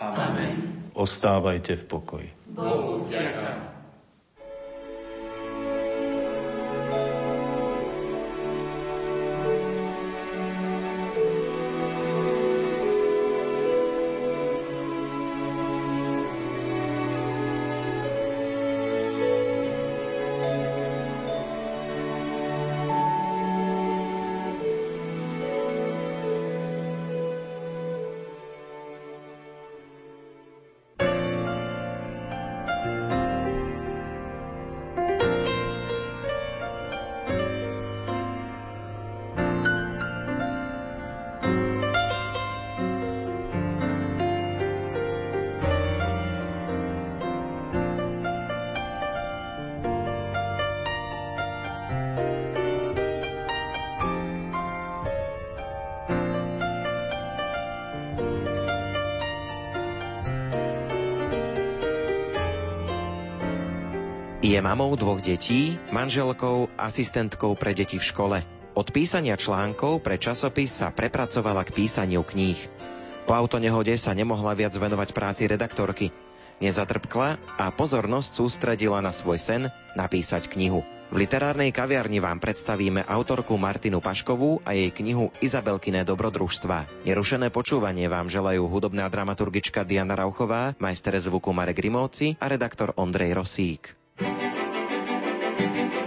Amen. Ostávajte v pokoji. Bohu vďaka. Mamou dvoch detí, manželkou, asistentkou pre deti v škole. Od písania článkov pre časopis sa prepracovala k písaniu kníh. Po autonehode sa nemohla viac venovať práci redaktorky. Nezatrpkla a pozornosť sústredila na svoj sen napísať knihu. V literárnej kaviarni vám predstavíme autorku Martinu Paškovú a jej knihu Izabelkiné dobrodružstva. Nerušené počúvanie vám želajú hudobná dramaturgička Diana Rauchová, majster zvuku Marek Grimovci a redaktor Ondrej Rosík. Thank you.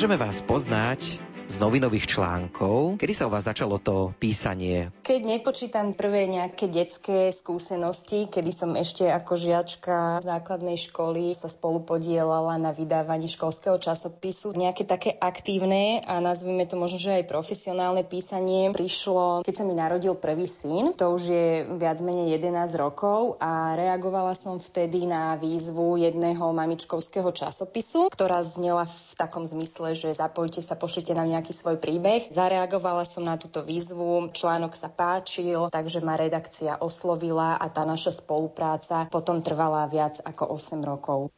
Môžeme vás poznať z novinových článkov. Kedy sa u vás začalo to písanie? Keď nepočítam prvé nejaké detské skúsenosti, kedy som ešte ako žiačka základnej školy sa spolu podielala na vydávaní školského časopisu, nejaké také aktívne a nazvime to možno, že aj profesionálne písanie prišlo, keď sa mi narodil prvý syn. To už je viac menej 11 rokov a reagovala som vtedy na výzvu jedného mamičkovského časopisu, ktorá znela v takom zmysle, že zapojte sa, pošlite nám nejaký svoj príbeh. Zareagovala som na túto výzvu, článok sa páčil, takže ma redakcia oslovila a tá naša spolupráca potom trvala viac ako 8 rokov.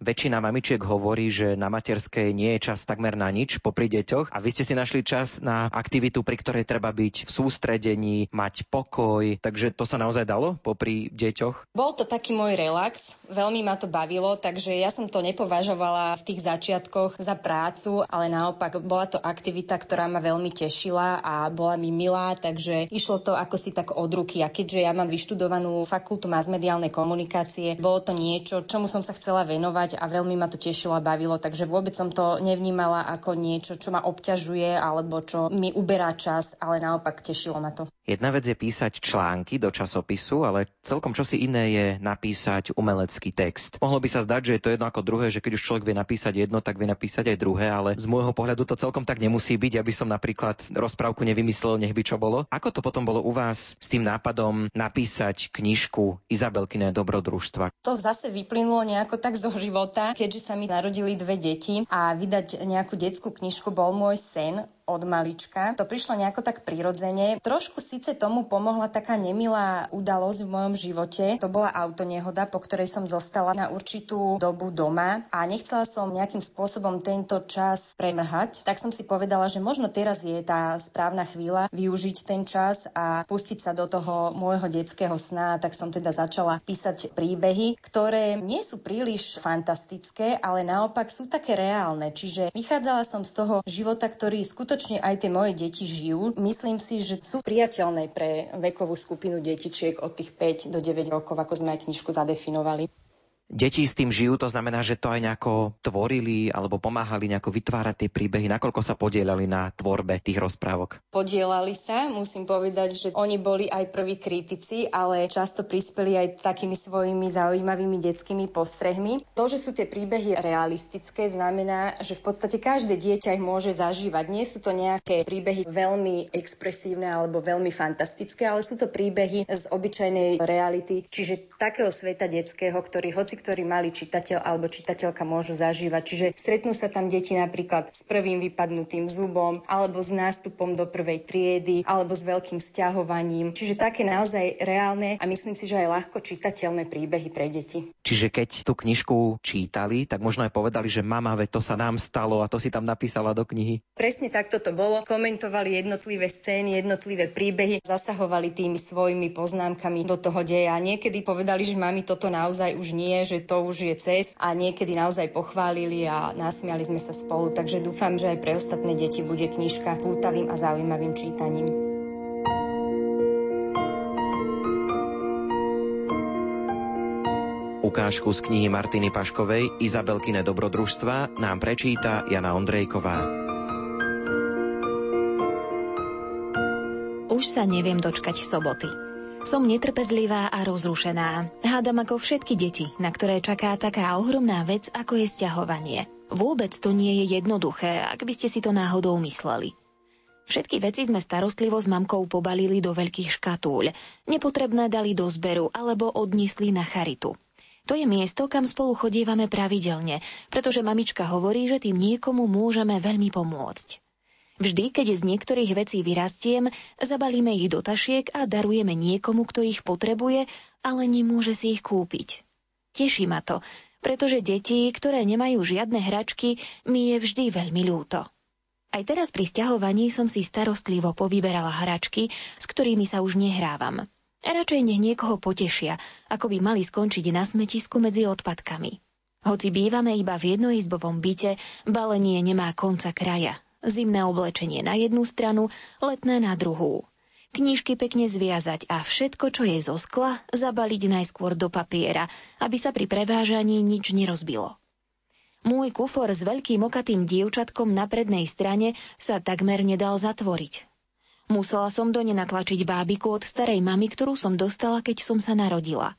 Väčšina mamičiek hovorí, že na materskej nie je čas takmer na nič popri deťoch. A vy ste si našli čas na aktivitu, pri ktorej treba byť v sústredení, mať pokoj, takže to sa naozaj dalo popri deťoch? Bol to taký môj relax, veľmi ma to bavilo, takže ja som to nepovažovala v tých začiatkoch za prácu, ale naopak bola to aktivita, ktorá ma veľmi tešila a bola mi milá, takže išlo to ako si tak od ruky. A keďže ja mám vyštudovanú fakultu masmediálnej komunikácie, bolo to niečo, čomu som sa chcela venovať a veľmi ma to tešilo a bavilo, takže vôbec som to nevnímala ako niečo, čo ma obťažuje alebo čo mi uberá čas, ale naopak tešilo ma to. Jedna vec je písať články do časopisu, ale celkom čosi iné je napísať umelecký text. Mohlo by sa zdať, že je to jedno ako druhé, že keď už človek vie napísať jedno, tak vie napísať aj druhé, ale z môjho pohľadu to celkom tak nemusí byť, aby som napríklad rozprávku nevymyslel, nech by čo bolo. Ako to potom bolo u vás s tým nápadom napísať knižku Izabelkine dobrodružstva? To zase vyplynulo nejako tak zo života, keďže sa mi narodili dve deti a vydať nejakú detskú knižku bol môj sen od malička. To prišlo nejako tak prirodzene. Trošku síce tomu pomohla taká nemilá udalosť v mojom živote. To bola autonehoda, po ktorej som zostala na určitú dobu doma a nechcela som nejakým spôsobom tento čas premrhať. Tak som si povedala, že možno teraz je tá správna chvíľa využiť ten čas a pustiť sa do toho môjho detského sna. Tak som teda začala písať príbehy, ktoré nie sú príliš fantastické, ale naopak sú také reálne. Čiže vychádzala som z toho života, ktorý skutočne skutočne aj tie moje deti žijú. Myslím si, že sú priateľné pre vekovú skupinu detičiek od tých 5 do 9 rokov, ako sme aj knižku zadefinovali. Deti s tým žijú, to znamená, že to aj nejako tvorili alebo pomáhali nejako vytvárať tie príbehy, nakoľko sa podielali na tvorbe tých rozprávok. Podielali sa, musím povedať, že oni boli aj prví kritici, ale často prispeli aj takými svojimi zaujímavými detskými postrehmi. To, že sú tie príbehy realistické, znamená, že v podstate každé dieťa ich môže zažívať. Nie sú to nejaké príbehy veľmi expresívne alebo veľmi fantastické, ale sú to príbehy z obyčajnej reality, čiže takého sveta detského, ktorý hoci ktorý malý čitateľ alebo čitateľka môžu zažívať. Čiže stretnú sa tam deti napríklad s prvým vypadnutým zubom, alebo s nástupom do prvej triedy, alebo s veľkým sťahovaním. Čiže také naozaj reálne a myslím si, že aj ľahko čitateľné príbehy pre deti. Čiže keď tú knižku čítali, tak možno aj povedali, že mama, ve to sa nám stalo a to si tam napísala do knihy. Presne takto to bolo. Komentovali jednotlivé scény, jednotlivé príbehy, zasahovali tými svojimi poznámkami do toho deja. Niekedy povedali, že mami toto naozaj už nie, že to už je cez a niekedy naozaj pochválili a nasmiali sme sa spolu, takže dúfam, že aj pre ostatné deti bude knižka pútavým a zaujímavým čítaním. Ukážku z knihy Martiny Paškovej Izabelkine dobrodružstva nám prečíta Jana Ondrejková. Už sa neviem dočkať soboty. Som netrpezlivá a rozrušená. Hádam ako všetky deti, na ktoré čaká taká ohromná vec, ako je sťahovanie. Vôbec to nie je jednoduché, ak by ste si to náhodou mysleli. Všetky veci sme starostlivo s mamkou pobalili do veľkých škatúľ, nepotrebné dali do zberu alebo odniesli na charitu. To je miesto, kam spolu chodievame pravidelne, pretože mamička hovorí, že tým niekomu môžeme veľmi pomôcť. Vždy, keď z niektorých vecí vyrastiem, zabalíme ich do tašiek a darujeme niekomu, kto ich potrebuje, ale nemôže si ich kúpiť. Teší ma to, pretože deti, ktoré nemajú žiadne hračky, mi je vždy veľmi ľúto. Aj teraz pri sťahovaní som si starostlivo povyberala hračky, s ktorými sa už nehrávam. Radšej nech niekoho potešia, ako by mali skončiť na smetisku medzi odpadkami. Hoci bývame iba v jednoizbovom byte, balenie nemá konca kraja zimné oblečenie na jednu stranu, letné na druhú. Knižky pekne zviazať a všetko, čo je zo skla, zabaliť najskôr do papiera, aby sa pri prevážaní nič nerozbilo. Môj kufor s veľkým okatým dievčatkom na prednej strane sa takmer nedal zatvoriť. Musela som do ne natlačiť bábiku od starej mamy, ktorú som dostala, keď som sa narodila.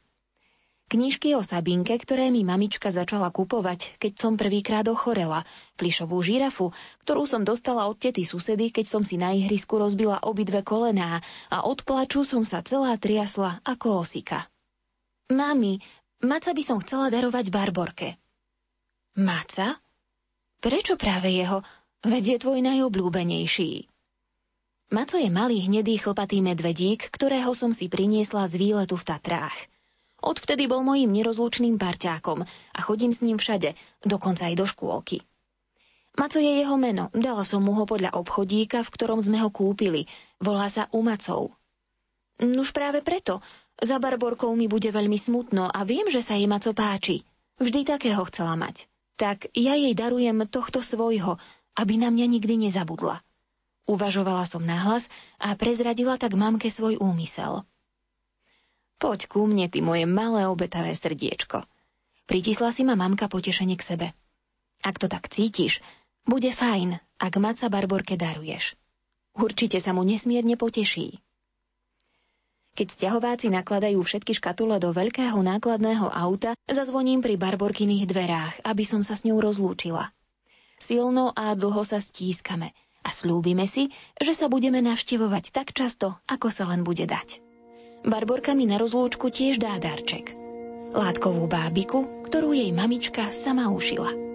Knižky o Sabinke, ktoré mi mamička začala kupovať, keď som prvýkrát ochorela, plišovú žirafu, ktorú som dostala od tety susedy, keď som si na ihrisku rozbila obidve kolená a od plaču som sa celá triasla ako osika. Mami, maca by som chcela darovať Barborke. Maca? Prečo práve jeho? Veď je tvoj najobľúbenejší. Maco je malý hnedý chlpatý medvedík, ktorého som si priniesla z výletu v Tatrách. Odvtedy bol mojím nerozlučným parťákom a chodím s ním všade, dokonca aj do škôlky. Maco je jeho meno, dala som mu ho podľa obchodíka, v ktorom sme ho kúpili. Volá sa Umacov. Nuž práve preto. Za Barborkou mi bude veľmi smutno a viem, že sa jej Maco páči. Vždy takého chcela mať. Tak ja jej darujem tohto svojho, aby na mňa nikdy nezabudla. Uvažovala som nahlas a prezradila tak mamke svoj úmysel. Poď ku mne, ty moje malé obetavé srdiečko. Pritisla si ma mamka potešenie k sebe. Ak to tak cítiš, bude fajn, ak maca Barborke daruješ. Určite sa mu nesmierne poteší. Keď stiahováci nakladajú všetky škatule do veľkého nákladného auta, zazvoním pri Barborkyných dverách, aby som sa s ňou rozlúčila. Silno a dlho sa stískame a slúbime si, že sa budeme navštevovať tak často, ako sa len bude dať. Barborka mi na rozlúčku tiež dá darček. Látkovú bábiku, ktorú jej mamička sama ušila.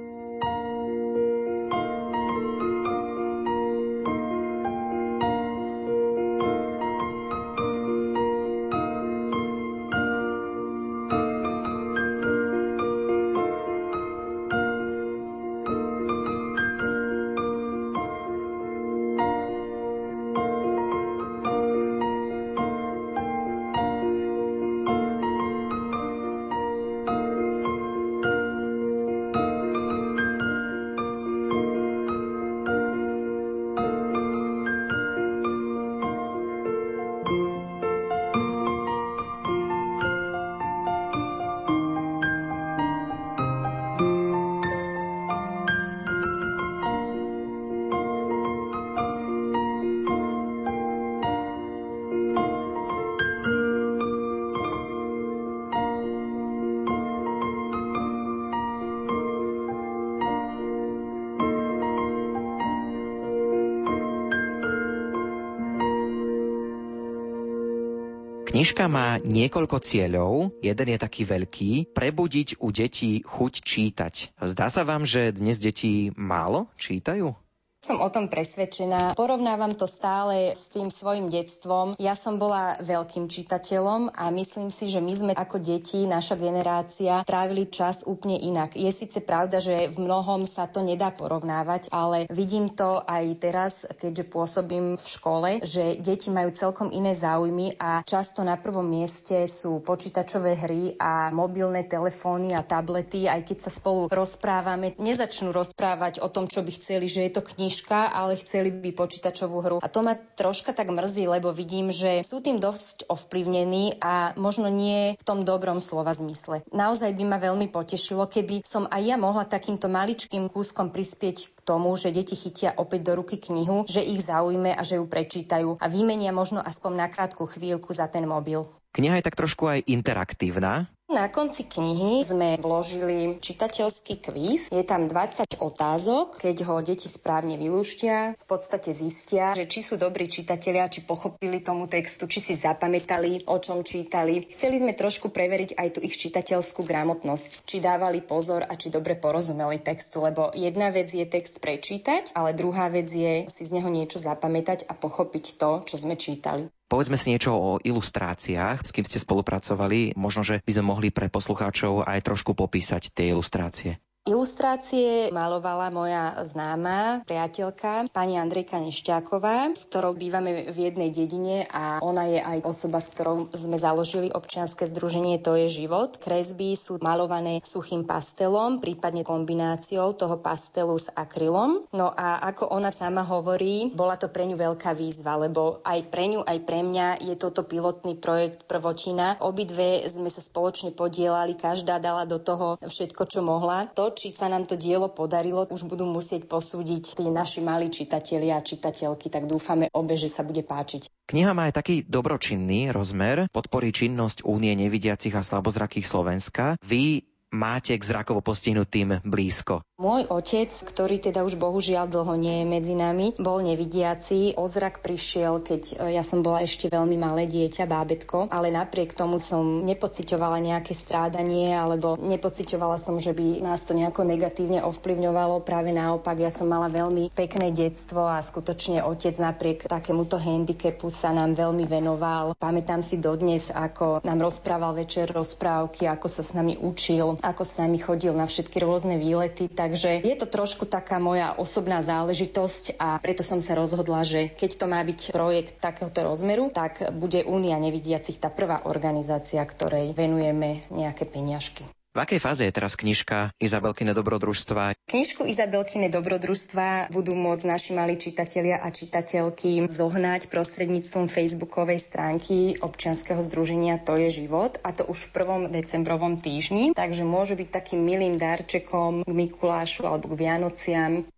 Knižka má niekoľko cieľov. Jeden je taký veľký, prebudiť u detí chuť čítať. Zdá sa vám, že dnes deti málo čítajú? Som o tom presvedčená. Porovnávam to stále s tým svojim detstvom. Ja som bola veľkým čitateľom a myslím si, že my sme ako deti, naša generácia, trávili čas úplne inak. Je síce pravda, že v mnohom sa to nedá porovnávať, ale vidím to aj teraz, keďže pôsobím v škole, že deti majú celkom iné záujmy a často na prvom mieste sú počítačové hry a mobilné telefóny a tablety, aj keď sa spolu rozprávame, nezačnú rozprávať o tom, čo by chceli, že je to knižka knižka, ale chceli by počítačovú hru. A to ma troška tak mrzí, lebo vidím, že sú tým dosť ovplyvnení a možno nie v tom dobrom slova zmysle. Naozaj by ma veľmi potešilo, keby som aj ja mohla takýmto maličkým kúskom prispieť k tomu, že deti chytia opäť do ruky knihu, že ich zaujme a že ju prečítajú a vymenia možno aspoň na krátku chvíľku za ten mobil. Kniha je tak trošku aj interaktívna. Na konci knihy sme vložili čitateľský kvíz. Je tam 20 otázok. Keď ho deti správne vylúštia, v podstate zistia, že či sú dobrí čitatelia, či pochopili tomu textu, či si zapamätali, o čom čítali. Chceli sme trošku preveriť aj tú ich čitateľskú gramotnosť, či dávali pozor a či dobre porozumeli textu, lebo jedna vec je text prečítať, ale druhá vec je si z neho niečo zapamätať a pochopiť to, čo sme čítali. Povedzme si niečo o ilustráciách, s kým ste spolupracovali. Možno, že by sme mohli pre poslucháčov aj trošku popísať tie ilustrácie. Ilustrácie malovala moja známa priateľka, pani Andrejka Nešťáková, s ktorou bývame v jednej dedine a ona je aj osoba, s ktorou sme založili občianske združenie To je život. Kresby sú malované suchým pastelom, prípadne kombináciou toho pastelu s akrylom. No a ako ona sama hovorí, bola to pre ňu veľká výzva, lebo aj pre ňu, aj pre mňa je toto pilotný projekt Prvočina. Obidve sme sa spoločne podielali, každá dala do toho všetko, čo mohla. To, či sa nám to dielo podarilo, už budú musieť posúdiť tí naši malí čitatelia a čitateľky, tak dúfame obe, že sa bude páčiť. Kniha má aj taký dobročinný rozmer, podporí činnosť Únie nevidiacich a slabozrakých Slovenska. Vy máte k zrakovo postihnutým blízko? Môj otec, ktorý teda už bohužiaľ dlho nie je medzi nami, bol nevidiaci. O zrak prišiel, keď e, ja som bola ešte veľmi malé dieťa, bábetko, ale napriek tomu som nepocitovala nejaké strádanie alebo nepocitovala som, že by nás to nejako negatívne ovplyvňovalo. Práve naopak, ja som mala veľmi pekné detstvo a skutočne otec napriek takémuto handicapu sa nám veľmi venoval. Pamätám si dodnes, ako nám rozprával večer rozprávky, ako sa s nami učil, ako s nami chodil na všetky rôzne výlety. Takže je to trošku taká moja osobná záležitosť a preto som sa rozhodla, že keď to má byť projekt takéhoto rozmeru, tak bude Únia nevidiacich tá prvá organizácia, ktorej venujeme nejaké peňažky. V akej fáze je teraz knižka Izabelkine dobrodružstva? Knižku Izabelkine dobrodružstva budú môcť naši malí čitatelia a čitateľky zohnať prostredníctvom facebookovej stránky občianskeho združenia To je život a to už v prvom decembrovom týždni, takže môže byť takým milým darčekom k Mikulášu alebo k Vianociam.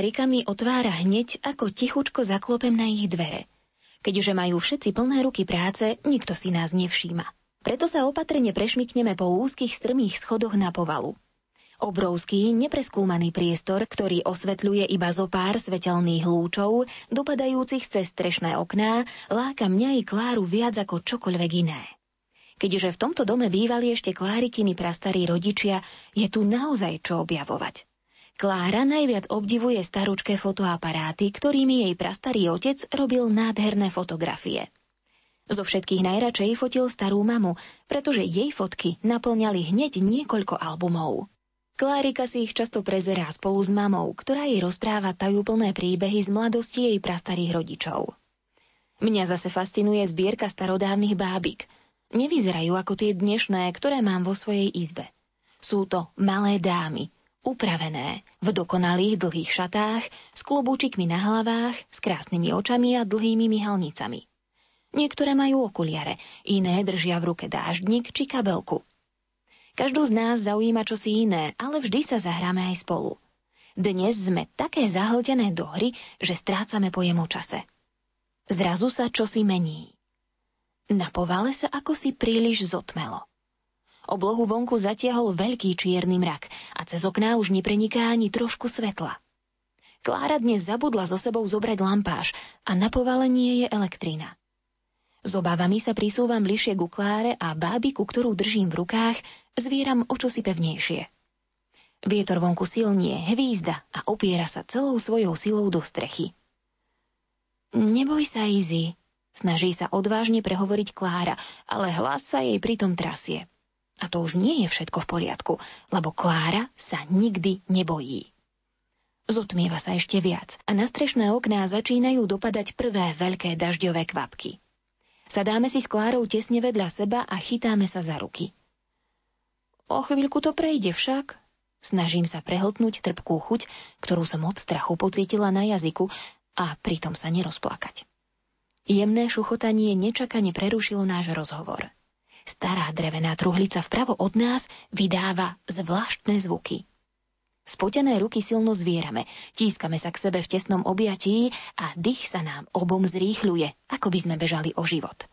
Mi otvára hneď, ako tichučko zaklopem na ich dvere. Keďže majú všetci plné ruky práce, nikto si nás nevšíma. Preto sa opatrne prešmikneme po úzkých strmých schodoch na povalu. Obrovský, nepreskúmaný priestor, ktorý osvetľuje iba zo pár svetelných lúčov, dopadajúcich cez strešné okná, láka mňa i Kláru viac ako čokoľvek iné. Keďže v tomto dome bývali ešte Klárikiny prastarí rodičia, je tu naozaj čo objavovať. Klára najviac obdivuje starúčké fotoaparáty, ktorými jej prastarý otec robil nádherné fotografie. Zo všetkých najradšej fotil starú mamu, pretože jej fotky naplňali hneď niekoľko albumov. Klárika si ich často prezerá spolu s mamou, ktorá jej rozpráva tajúplné príbehy z mladosti jej prastarých rodičov. Mňa zase fascinuje zbierka starodávnych bábik. Nevyzerajú ako tie dnešné, ktoré mám vo svojej izbe. Sú to malé dámy, upravené, v dokonalých dlhých šatách, s klobúčikmi na hlavách, s krásnymi očami a dlhými myhalnicami. Niektoré majú okuliare, iné držia v ruke dáždnik či kabelku. Každú z nás zaujíma čosi iné, ale vždy sa zahráme aj spolu. Dnes sme také zahltené do hry, že strácame pojem o čase. Zrazu sa čosi mení. Na povale sa ako si príliš zotmelo. Oblohu vonku zatiahol veľký čierny mrak a cez okná už nepreniká ani trošku svetla. Klára dnes zabudla so sebou zobrať lampáš a na povalenie je elektrina. S obávami sa prisúvam bližšie ku Kláre a bábiku, ktorú držím v rukách, zvieram o pevnejšie. Vietor vonku silnie, hvízda a opiera sa celou svojou silou do strechy. Neboj sa, Izzy, snaží sa odvážne prehovoriť Klára, ale hlas sa jej pritom trasie. A to už nie je všetko v poriadku, lebo Klára sa nikdy nebojí. Zotmieva sa ešte viac a na strešné okná začínajú dopadať prvé veľké dažďové kvapky. Sadáme si s Klárou tesne vedľa seba a chytáme sa za ruky. O chvíľku to prejde však. Snažím sa prehltnúť trpkú chuť, ktorú som od strachu pocítila na jazyku a pritom sa nerozplakať. Jemné šuchotanie nečakane prerušilo náš rozhovor. Stará drevená truhlica vpravo od nás vydáva zvláštne zvuky. Spotené ruky silno zvierame, tískame sa k sebe v tesnom objatí a dých sa nám obom zrýchľuje, ako by sme bežali o život.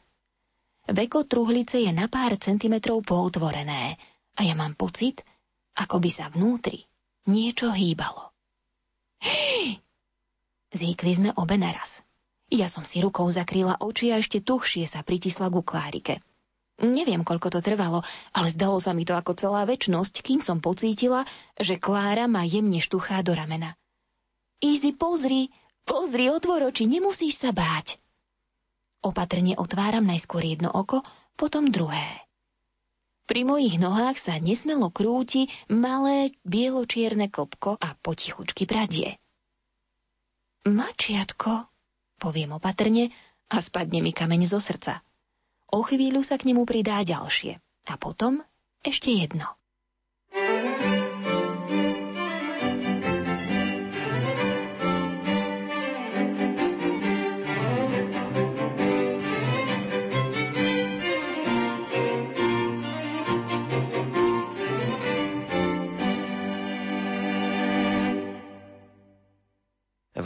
Veko truhlice je na pár centimetrov pootvorené a ja mám pocit, ako by sa vnútri niečo hýbalo. Zíkli sme obe naraz. Ja som si rukou zakryla oči a ešte tuhšie sa pritisla ku Klárike. Neviem, koľko to trvalo, ale zdalo sa mi to ako celá väčnosť, kým som pocítila, že Klára ma jemne štuchá do ramena. Easy, pozri, pozri, otvor oči, nemusíš sa báť. Opatrne otváram najskôr jedno oko, potom druhé. Pri mojich nohách sa nesmelo krúti malé bieločierne klopko a potichučky pradie. Mačiatko, poviem opatrne a spadne mi kameň zo srdca. O chvíľu sa k nemu pridá ďalšie. A potom ešte jedno.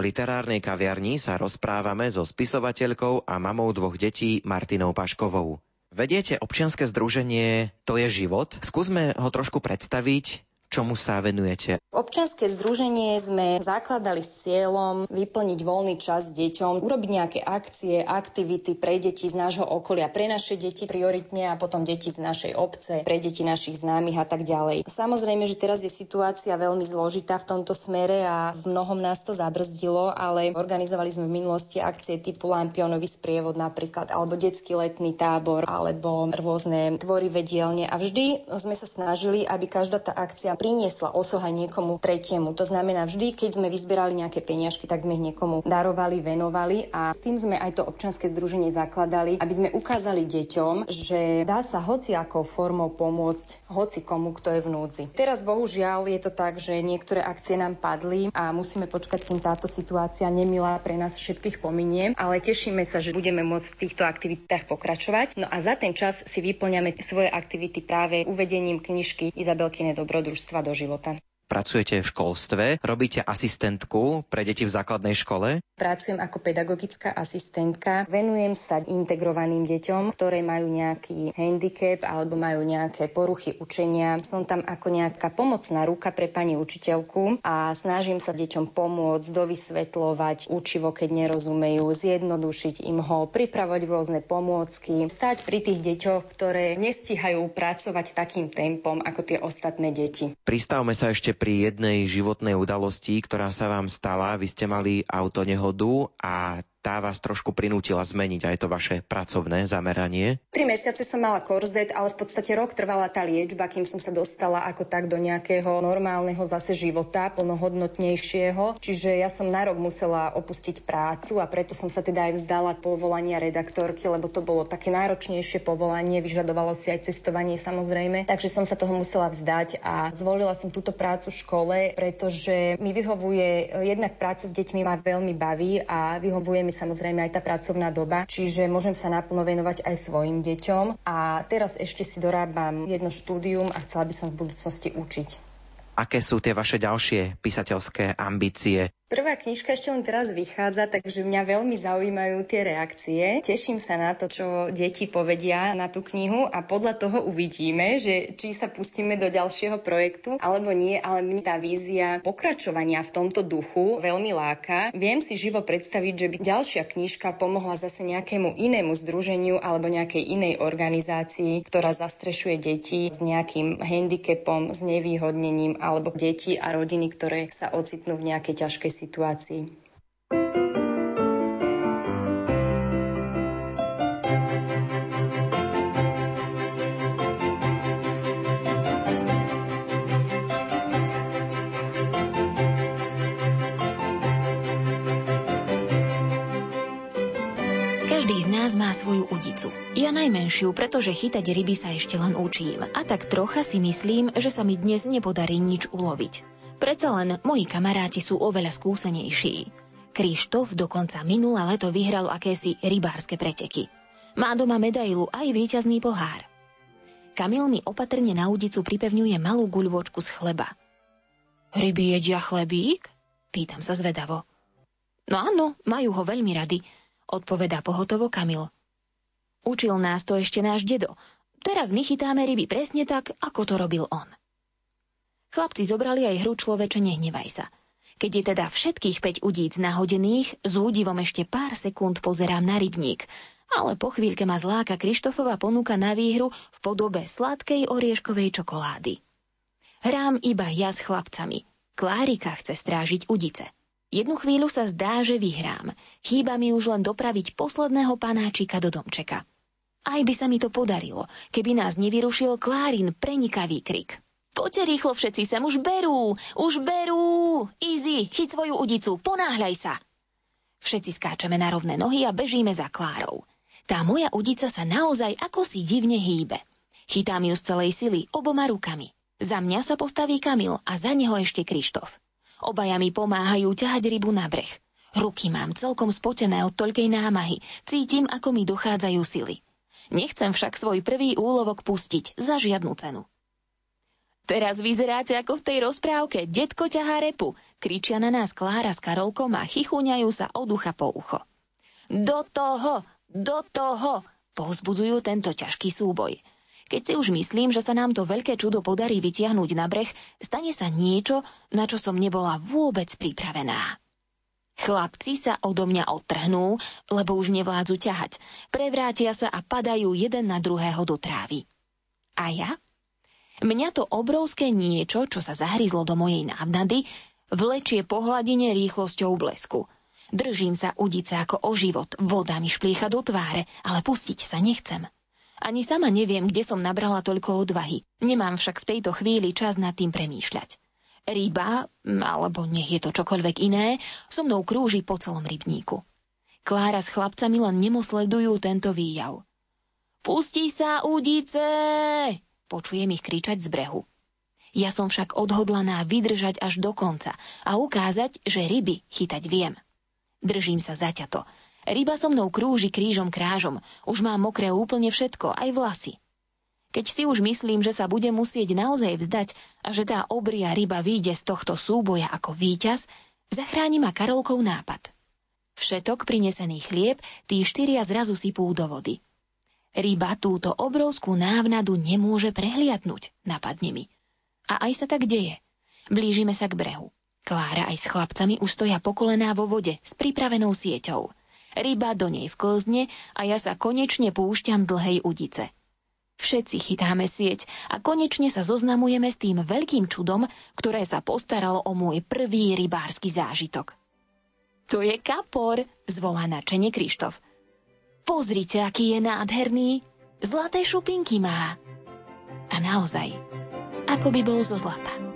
V literárnej kaviarni sa rozprávame so spisovateľkou a mamou dvoch detí Martinou Paškovou. Vediete občianske združenie To je život? Skúsme ho trošku predstaviť čomu sa venujete? Občianske združenie sme zakladali s cieľom vyplniť voľný čas deťom, urobiť nejaké akcie, aktivity pre deti z nášho okolia, pre naše deti prioritne a potom deti z našej obce, pre deti našich známych a tak ďalej. Samozrejme, že teraz je situácia veľmi zložitá v tomto smere a v mnohom nás to zabrzdilo, ale organizovali sme v minulosti akcie typu Lampionový sprievod napríklad, alebo detský letný tábor, alebo rôzne tvorivé dielne a vždy sme sa snažili, aby každá tá akcia priniesla osoha niekomu tretiemu. To znamená, vždy, keď sme vyzberali nejaké peniažky, tak sme ich niekomu darovali, venovali a s tým sme aj to občanské združenie zakladali, aby sme ukázali deťom, že dá sa hociakou formou pomôcť hoci komu, kto je v núdzi. Teraz bohužiaľ je to tak, že niektoré akcie nám padli a musíme počkať, kým táto situácia nemilá pre nás všetkých pominie, ale tešíme sa, že budeme môcť v týchto aktivitách pokračovať. No a za ten čas si vyplňame svoje aktivity práve uvedením knižky Izabelkine dobrodružstva do života. Pracujete v školstve, robíte asistentku pre deti v základnej škole. Pracujem ako pedagogická asistentka. Venujem sa integrovaným deťom, ktoré majú nejaký handicap alebo majú nejaké poruchy učenia. Som tam ako nejaká pomocná ruka pre pani učiteľku a snažím sa deťom pomôcť, dovysvetľovať učivo, keď nerozumejú, zjednodušiť im ho, pripravovať rôzne pomôcky, stať pri tých deťoch, ktoré nestíhajú pracovať takým tempom ako tie ostatné deti. Pristavme sa ešte pri jednej životnej udalosti, ktorá sa vám stala. Vy ste mali autonehodu a tá vás trošku prinútila zmeniť aj to vaše pracovné zameranie? Tri mesiace som mala korzet, ale v podstate rok trvala tá liečba, kým som sa dostala ako tak do nejakého normálneho zase života, plnohodnotnejšieho. Čiže ja som na rok musela opustiť prácu a preto som sa teda aj vzdala povolania redaktorky, lebo to bolo také náročnejšie povolanie, vyžadovalo si aj cestovanie samozrejme. Takže som sa toho musela vzdať a zvolila som túto prácu v škole, pretože mi vyhovuje, jednak práca s deťmi ma veľmi baví a vyhovuje mi samozrejme aj tá pracovná doba, čiže môžem sa naplno venovať aj svojim deťom. A teraz ešte si dorábam jedno štúdium a chcela by som v budúcnosti učiť. Aké sú tie vaše ďalšie písateľské ambície? Prvá knižka ešte len teraz vychádza, takže mňa veľmi zaujímajú tie reakcie. Teším sa na to, čo deti povedia na tú knihu a podľa toho uvidíme, že či sa pustíme do ďalšieho projektu alebo nie, ale mne tá vízia pokračovania v tomto duchu veľmi láka. Viem si živo predstaviť, že by ďalšia knižka pomohla zase nejakému inému združeniu alebo nejakej inej organizácii, ktorá zastrešuje deti s nejakým handicapom, s nevýhodnením alebo deti a rodiny, ktoré sa ocitnú v nejakej ťažkej situácii. Každý z nás má svoju udicu. Ja najmenšiu, pretože chytať ryby sa ešte len učím. A tak trocha si myslím, že sa mi dnes nepodarí nič uloviť. Predsa len moji kamaráti sú oveľa skúsenejší. Krištof dokonca minulé leto vyhral akési rybárske preteky. Má doma medailu aj víťazný pohár. Kamil mi opatrne na udicu pripevňuje malú guľvočku z chleba. Ryby jedia chlebík? Pýtam sa zvedavo. No áno, majú ho veľmi rady, odpovedá pohotovo Kamil. Učil nás to ešte náš dedo. Teraz my chytáme ryby presne tak, ako to robil on. Chlapci zobrali aj hru človeče nehnevaj sa. Keď je teda všetkých 5 udíc nahodených, s údivom ešte pár sekúnd pozerám na rybník, ale po chvíľke ma zláka Krištofova ponuka na výhru v podobe sladkej orieškovej čokolády. Hrám iba ja s chlapcami. Klárika chce strážiť udice. Jednu chvíľu sa zdá, že vyhrám. Chýba mi už len dopraviť posledného panáčika do domčeka. Aj by sa mi to podarilo, keby nás nevyrušil Klárin prenikavý krik. Poďte rýchlo všetci sem, už berú, už berú. Easy, chyť svoju udicu, ponáhľaj sa. Všetci skáčeme na rovné nohy a bežíme za Klárou. Tá moja udica sa naozaj ako si divne hýbe. Chytám ju z celej sily oboma rukami. Za mňa sa postaví Kamil a za neho ešte Krištof. Obaja mi pomáhajú ťahať rybu na breh. Ruky mám celkom spotené od toľkej námahy. Cítim, ako mi dochádzajú sily. Nechcem však svoj prvý úlovok pustiť za žiadnu cenu. Teraz vyzeráte ako v tej rozprávke Detko ťahá repu. Kričia na nás Klára s Karolkom a chichúňajú sa od ucha po ucho. Do toho, do toho, povzbudzujú tento ťažký súboj. Keď si už myslím, že sa nám to veľké čudo podarí vytiahnuť na breh, stane sa niečo, na čo som nebola vôbec pripravená. Chlapci sa odo mňa odtrhnú, lebo už nevládzu ťahať. Prevrátia sa a padajú jeden na druhého do trávy. A ja? Mňa to obrovské niečo, čo sa zahryzlo do mojej návnady, vlečie po hladine rýchlosťou blesku. Držím sa udice ako o život, voda mi špliecha do tváre, ale pustiť sa nechcem. Ani sama neviem, kde som nabrala toľko odvahy. Nemám však v tejto chvíli čas nad tým premýšľať. Ryba, alebo nech je to čokoľvek iné, so mnou krúži po celom rybníku. Klára s chlapcami len nemosledujú tento výjav. Pustí sa, údice! Počujem ich kričať z brehu. Ja som však odhodlaná vydržať až do konca a ukázať, že ryby chytať viem. Držím sa zaťato. Ryba so mnou krúži krížom krážom. Už mám mokré úplne všetko, aj vlasy. Keď si už myslím, že sa bude musieť naozaj vzdať a že tá obria ryba vyjde z tohto súboja ako víťaz, zachráni ma Karolkov nápad. Všetok prinesený chlieb tí štyria zrazu sypú do vody. Ryba túto obrovskú návnadu nemôže prehliadnúť, napadne mi. A aj sa tak deje. Blížime sa k brehu. Klára aj s chlapcami už stoja pokolená vo vode s pripravenou sieťou. Ryba do nej vklzne a ja sa konečne púšťam dlhej udice. Všetci chytáme sieť a konečne sa zoznamujeme s tým veľkým čudom, ktoré sa postaralo o môj prvý rybársky zážitok. To je kapor, zvolá načene Krištof. Pozrite, aký je nádherný. Zlaté šupinky má. A naozaj, ako by bol zo zlata.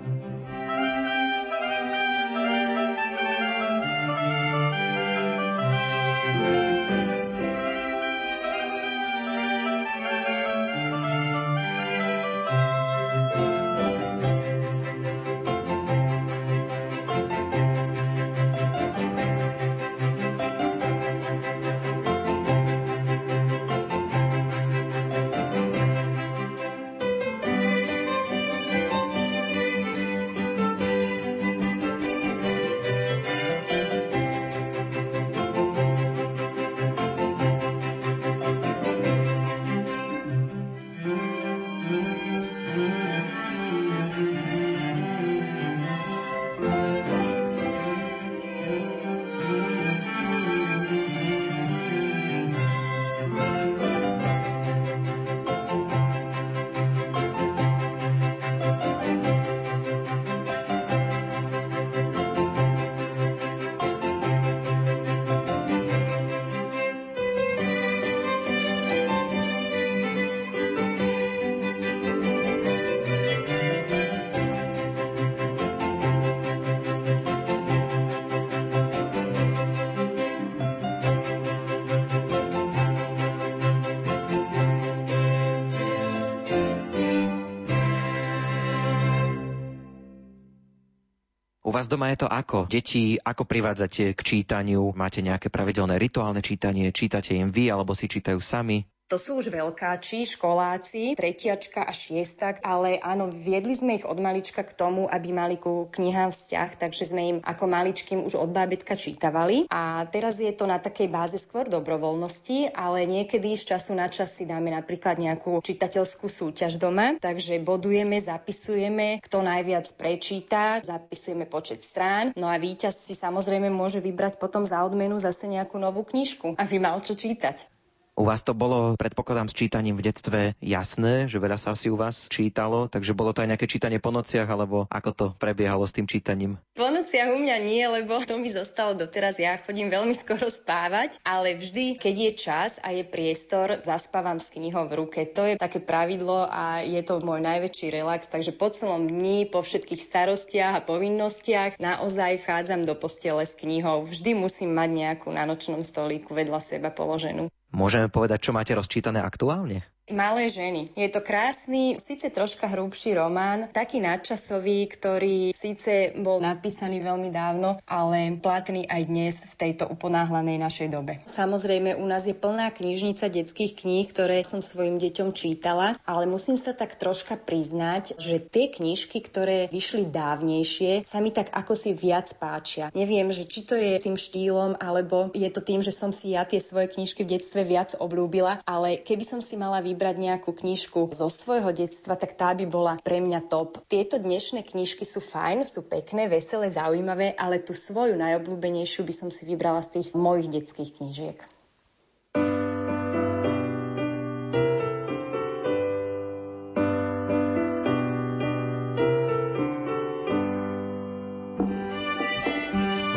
Vás doma je to ako? Deti, ako privádzate k čítaniu? Máte nejaké pravidelné rituálne čítanie? Čítate im vy, alebo si čítajú sami? To sú už veľkáči, školáci, tretiačka a šiestak, ale áno, viedli sme ich od malička k tomu, aby mali ku knihám vzťah, takže sme im ako maličkým už od bábetka čítavali. A teraz je to na takej báze skôr dobrovoľnosti, ale niekedy z času na čas si dáme napríklad nejakú čitateľskú súťaž doma, takže bodujeme, zapisujeme, kto najviac prečíta, zapisujeme počet strán, no a víťaz si samozrejme môže vybrať potom za odmenu zase nejakú novú knižku, aby mal čo čítať. U vás to bolo, predpokladám, s čítaním v detstve jasné, že veľa sa asi u vás čítalo, takže bolo to aj nejaké čítanie po nociach, alebo ako to prebiehalo s tým čítaním? Po nociach u mňa nie, lebo to mi zostalo doteraz. Ja chodím veľmi skoro spávať, ale vždy, keď je čas a je priestor, zaspávam s knihou v ruke. To je také pravidlo a je to môj najväčší relax, takže po celom dni, po všetkých starostiach a povinnostiach naozaj chádzam do postele s knihou. Vždy musím mať nejakú na nočnom stolíku vedľa seba položenú. Môžeme povedať, čo máte rozčítané aktuálne? Malé ženy. Je to krásny, síce troška hrubší román, taký nadčasový, ktorý síce bol napísaný veľmi dávno, ale platný aj dnes v tejto uponáhlanej našej dobe. Samozrejme, u nás je plná knižnica detských kníh, ktoré som svojim deťom čítala, ale musím sa tak troška priznať, že tie knižky, ktoré vyšli dávnejšie, sa mi tak ako si viac páčia. Neviem, že či to je tým štýlom, alebo je to tým, že som si ja tie svoje knižky v detstve viac oblúbila, ale keby som si mala vybrať nejakú knižku zo svojho detstva, tak tá by bola pre mňa top. Tieto dnešné knižky sú fajn, sú pekné, veselé, zaujímavé, ale tú svoju najobľúbenejšiu by som si vybrala z tých mojich detských knižiek.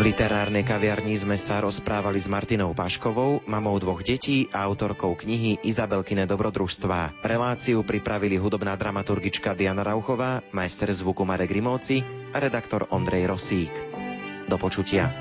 Literárnej kaviarni sme sa rozprávali s Martinou Paškovou, mamou dvoch detí a autorkou knihy Izabelkine dobrodružstvá. Reláciu pripravili hudobná dramaturgička Diana Rauchová, majster zvuku Marek Rimóci a redaktor Ondrej Rosík. Do počutia.